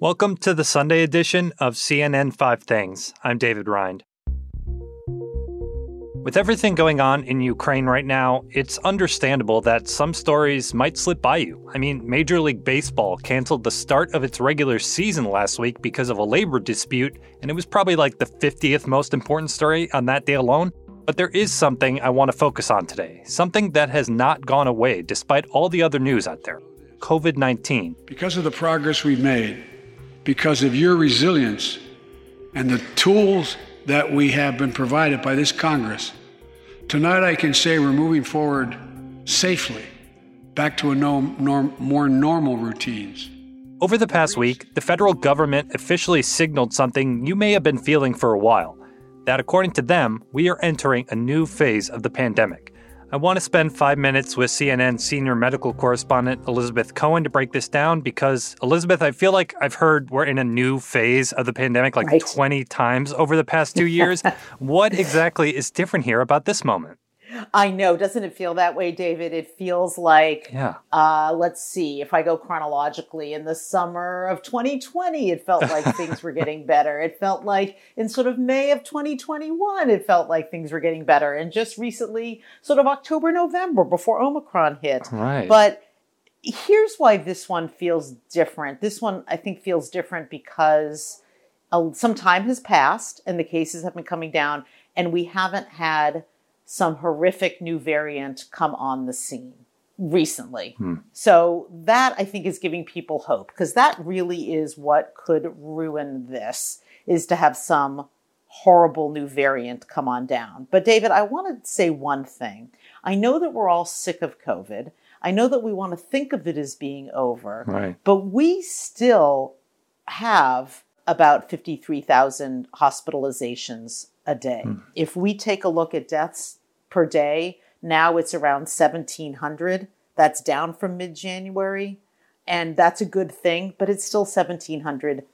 Welcome to the Sunday edition of CNN 5 Things. I'm David Rind. With everything going on in Ukraine right now, it's understandable that some stories might slip by you. I mean, Major League Baseball canceled the start of its regular season last week because of a labor dispute, and it was probably like the 50th most important story on that day alone. But there is something I want to focus on today, something that has not gone away despite all the other news out there COVID 19. Because of the progress we've made, because of your resilience and the tools that we have been provided by this Congress. Tonight, I can say we're moving forward safely back to a norm, norm, more normal routines. Over the past week, the federal government officially signaled something you may have been feeling for a while that according to them, we are entering a new phase of the pandemic. I want to spend five minutes with CNN senior medical correspondent Elizabeth Cohen to break this down because, Elizabeth, I feel like I've heard we're in a new phase of the pandemic like right. 20 times over the past two years. what exactly is different here about this moment? I know. Doesn't it feel that way, David? It feels like, yeah. Uh, let's see, if I go chronologically, in the summer of 2020, it felt like things were getting better. It felt like in sort of May of 2021, it felt like things were getting better. And just recently, sort of October, November, before Omicron hit. Right. But here's why this one feels different. This one, I think, feels different because some time has passed and the cases have been coming down, and we haven't had some horrific new variant come on the scene recently. Hmm. So that I think is giving people hope because that really is what could ruin this is to have some horrible new variant come on down. But David, I want to say one thing. I know that we're all sick of COVID. I know that we want to think of it as being over. Right. But we still have about 53,000 hospitalizations a day. Hmm. If we take a look at deaths per day. Now it's around 1700. That's down from mid January. And that's a good thing, but it's still 1700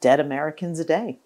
dead Americans a day.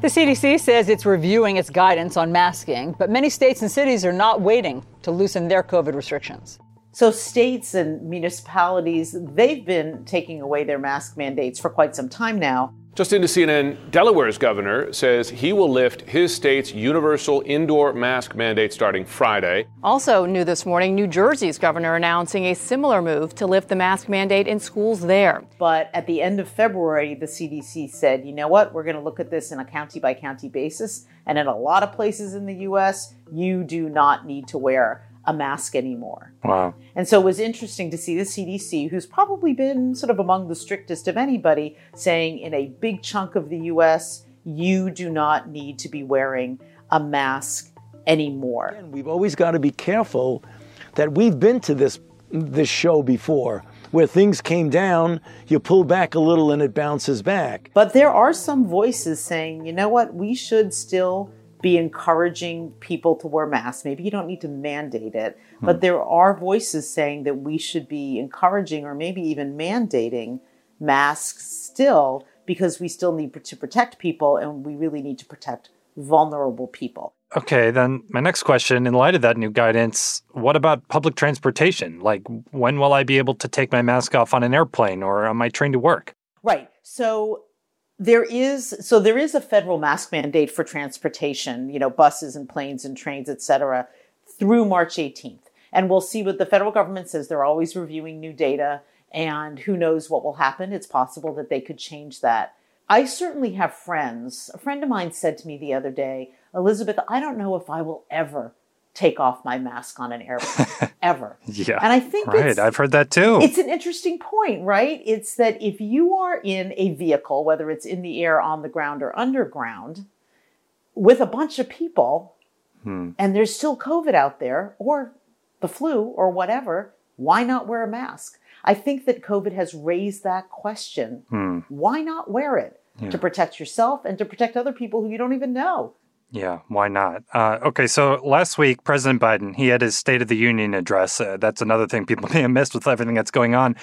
The CDC says it's reviewing its guidance on masking, but many states and cities are not waiting to loosen their COVID restrictions. So, states and municipalities, they've been taking away their mask mandates for quite some time now. Just into CNN, Delaware's governor says he will lift his state's universal indoor mask mandate starting Friday. Also new this morning, New Jersey's governor announcing a similar move to lift the mask mandate in schools there. But at the end of February, the CDC said, you know what, we're going to look at this in a county by county basis. And in a lot of places in the US, you do not need to wear a mask anymore. Wow. And so it was interesting to see the CDC, who's probably been sort of among the strictest of anybody, saying in a big chunk of the US, you do not need to be wearing a mask anymore. And we've always got to be careful that we've been to this this show before where things came down, you pull back a little and it bounces back. But there are some voices saying, you know what, we should still be encouraging people to wear masks. Maybe you don't need to mandate it, hmm. but there are voices saying that we should be encouraging or maybe even mandating masks still because we still need to protect people and we really need to protect vulnerable people. Okay, then my next question in light of that new guidance, what about public transportation? Like, when will I be able to take my mask off on an airplane or on my train to work? Right. So, there is so there is a federal mask mandate for transportation, you know, buses and planes and trains, et cetera, through March 18th. And we'll see what the federal government says. They're always reviewing new data, and who knows what will happen. It's possible that they could change that. I certainly have friends. A friend of mine said to me the other day, Elizabeth, I don't know if I will ever take off my mask on an airplane ever. yeah. And I think right. I've heard that too. It's an interesting point, right? It's that if you are in a vehicle, whether it's in the air, on the ground, or underground, with a bunch of people, hmm. and there's still COVID out there, or the flu, or whatever, why not wear a mask? I think that COVID has raised that question. Hmm. Why not wear it? Yeah. To protect yourself and to protect other people who you don't even know. Yeah, why not? Uh, okay, so last week, President Biden, he had his State of the Union address. Uh, that's another thing people may have missed with everything that's going on.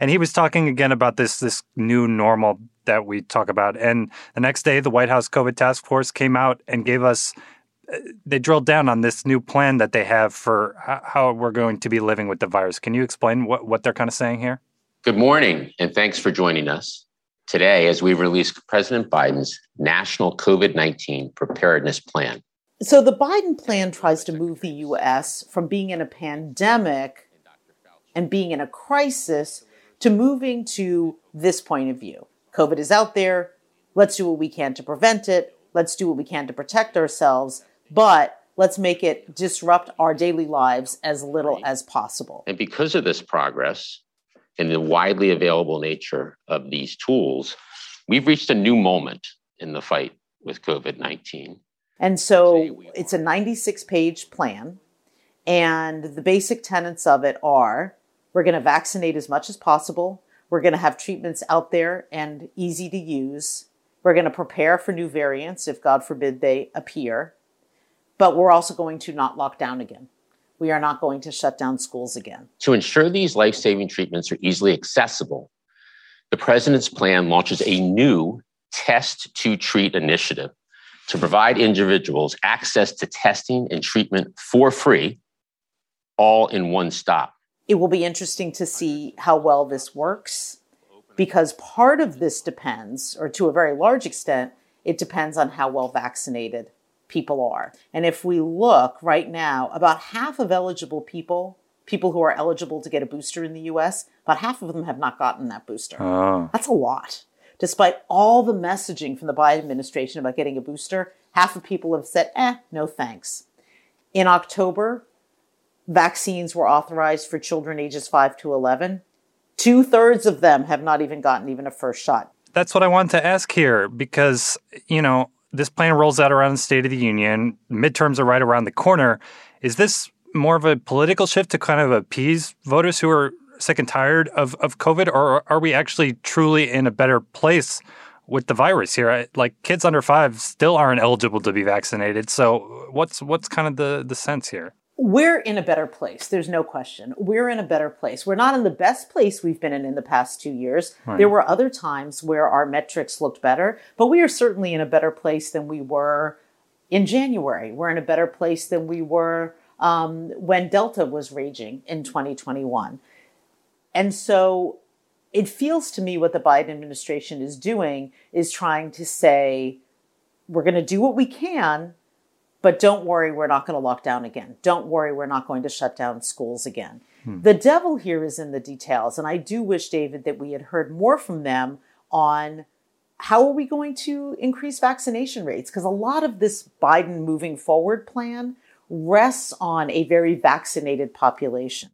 And he was talking again about this, this new normal that we talk about. And the next day, the White House COVID task force came out and gave us, uh, they drilled down on this new plan that they have for how we're going to be living with the virus. Can you explain what, what they're kind of saying here? Good morning, and thanks for joining us today as we release President Biden's National COVID 19 Preparedness Plan. So, the Biden plan tries to move the U.S. from being in a pandemic and being in a crisis to moving to this point of view. COVID is out there. Let's do what we can to prevent it. Let's do what we can to protect ourselves. But let's make it disrupt our daily lives as little as possible. And because of this progress, and the widely available nature of these tools, we've reached a new moment in the fight with COVID 19. And so it's a 96 page plan. And the basic tenets of it are we're going to vaccinate as much as possible. We're going to have treatments out there and easy to use. We're going to prepare for new variants if, God forbid, they appear. But we're also going to not lock down again we are not going to shut down schools again. To ensure these life saving treatments are easily accessible, the president's plan launches a new test to treat initiative to provide individuals access to testing and treatment for free, all in one stop. It will be interesting to see how well this works because part of this depends, or to a very large extent, it depends on how well vaccinated people are. And if we look right now, about half of eligible people, people who are eligible to get a booster in the US, about half of them have not gotten that booster. Oh. That's a lot. Despite all the messaging from the Biden administration about getting a booster, half of people have said, eh, no thanks. In October, vaccines were authorized for children ages 5 to 11. Two thirds of them have not even gotten even a first shot. That's what I want to ask here because, you know, this plan rolls out around the State of the Union. Midterms are right around the corner. Is this more of a political shift to kind of appease voters who are sick and tired of, of COVID, or are we actually truly in a better place with the virus here? Like kids under five still aren't eligible to be vaccinated. So what's what's kind of the the sense here? We're in a better place. There's no question. We're in a better place. We're not in the best place we've been in in the past two years. Right. There were other times where our metrics looked better, but we are certainly in a better place than we were in January. We're in a better place than we were um, when Delta was raging in 2021. And so it feels to me what the Biden administration is doing is trying to say, we're going to do what we can but don't worry, we're not going to lock down again. Don't worry, we're not going to shut down schools again. Hmm. The devil here is in the details. And I do wish, David, that we had heard more from them on how are we going to increase vaccination rates? Because a lot of this Biden moving forward plan rests on a very vaccinated population.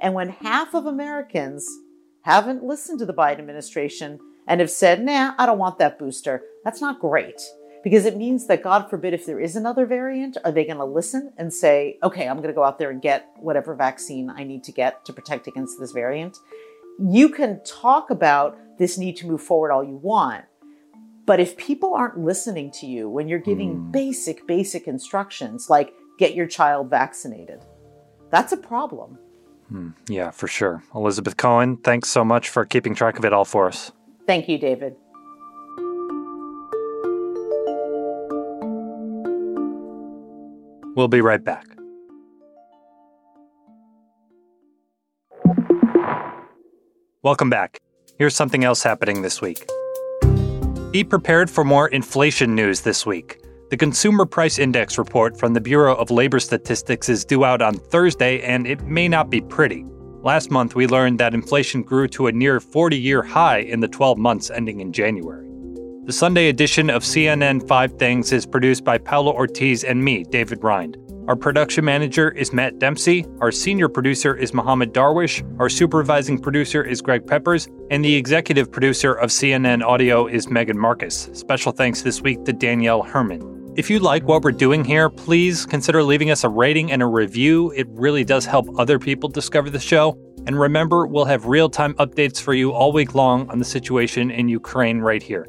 And when half of Americans haven't listened to the Biden administration and have said, nah, I don't want that booster, that's not great because it means that God forbid if there is another variant, are they going to listen and say, okay, I'm going to go out there and get whatever vaccine I need to get to protect against this variant? You can talk about this need to move forward all you want. But if people aren't listening to you when you're giving mm. basic, basic instructions like get your child vaccinated, that's a problem. Hmm. Yeah, for sure. Elizabeth Cohen, thanks so much for keeping track of it all for us. Thank you, David. We'll be right back. Welcome back. Here's something else happening this week. Be prepared for more inflation news this week. The Consumer Price Index report from the Bureau of Labor Statistics is due out on Thursday, and it may not be pretty. Last month, we learned that inflation grew to a near 40 year high in the 12 months ending in January. The Sunday edition of CNN 5 Things is produced by Paolo Ortiz and me, David Rind. Our production manager is Matt Dempsey, our senior producer is Mohammed Darwish, our supervising producer is Greg Peppers, and the executive producer of CNN Audio is Megan Marcus. Special thanks this week to Danielle Herman. If you like what we're doing here, please consider leaving us a rating and a review. It really does help other people discover the show. And remember, we'll have real time updates for you all week long on the situation in Ukraine right here.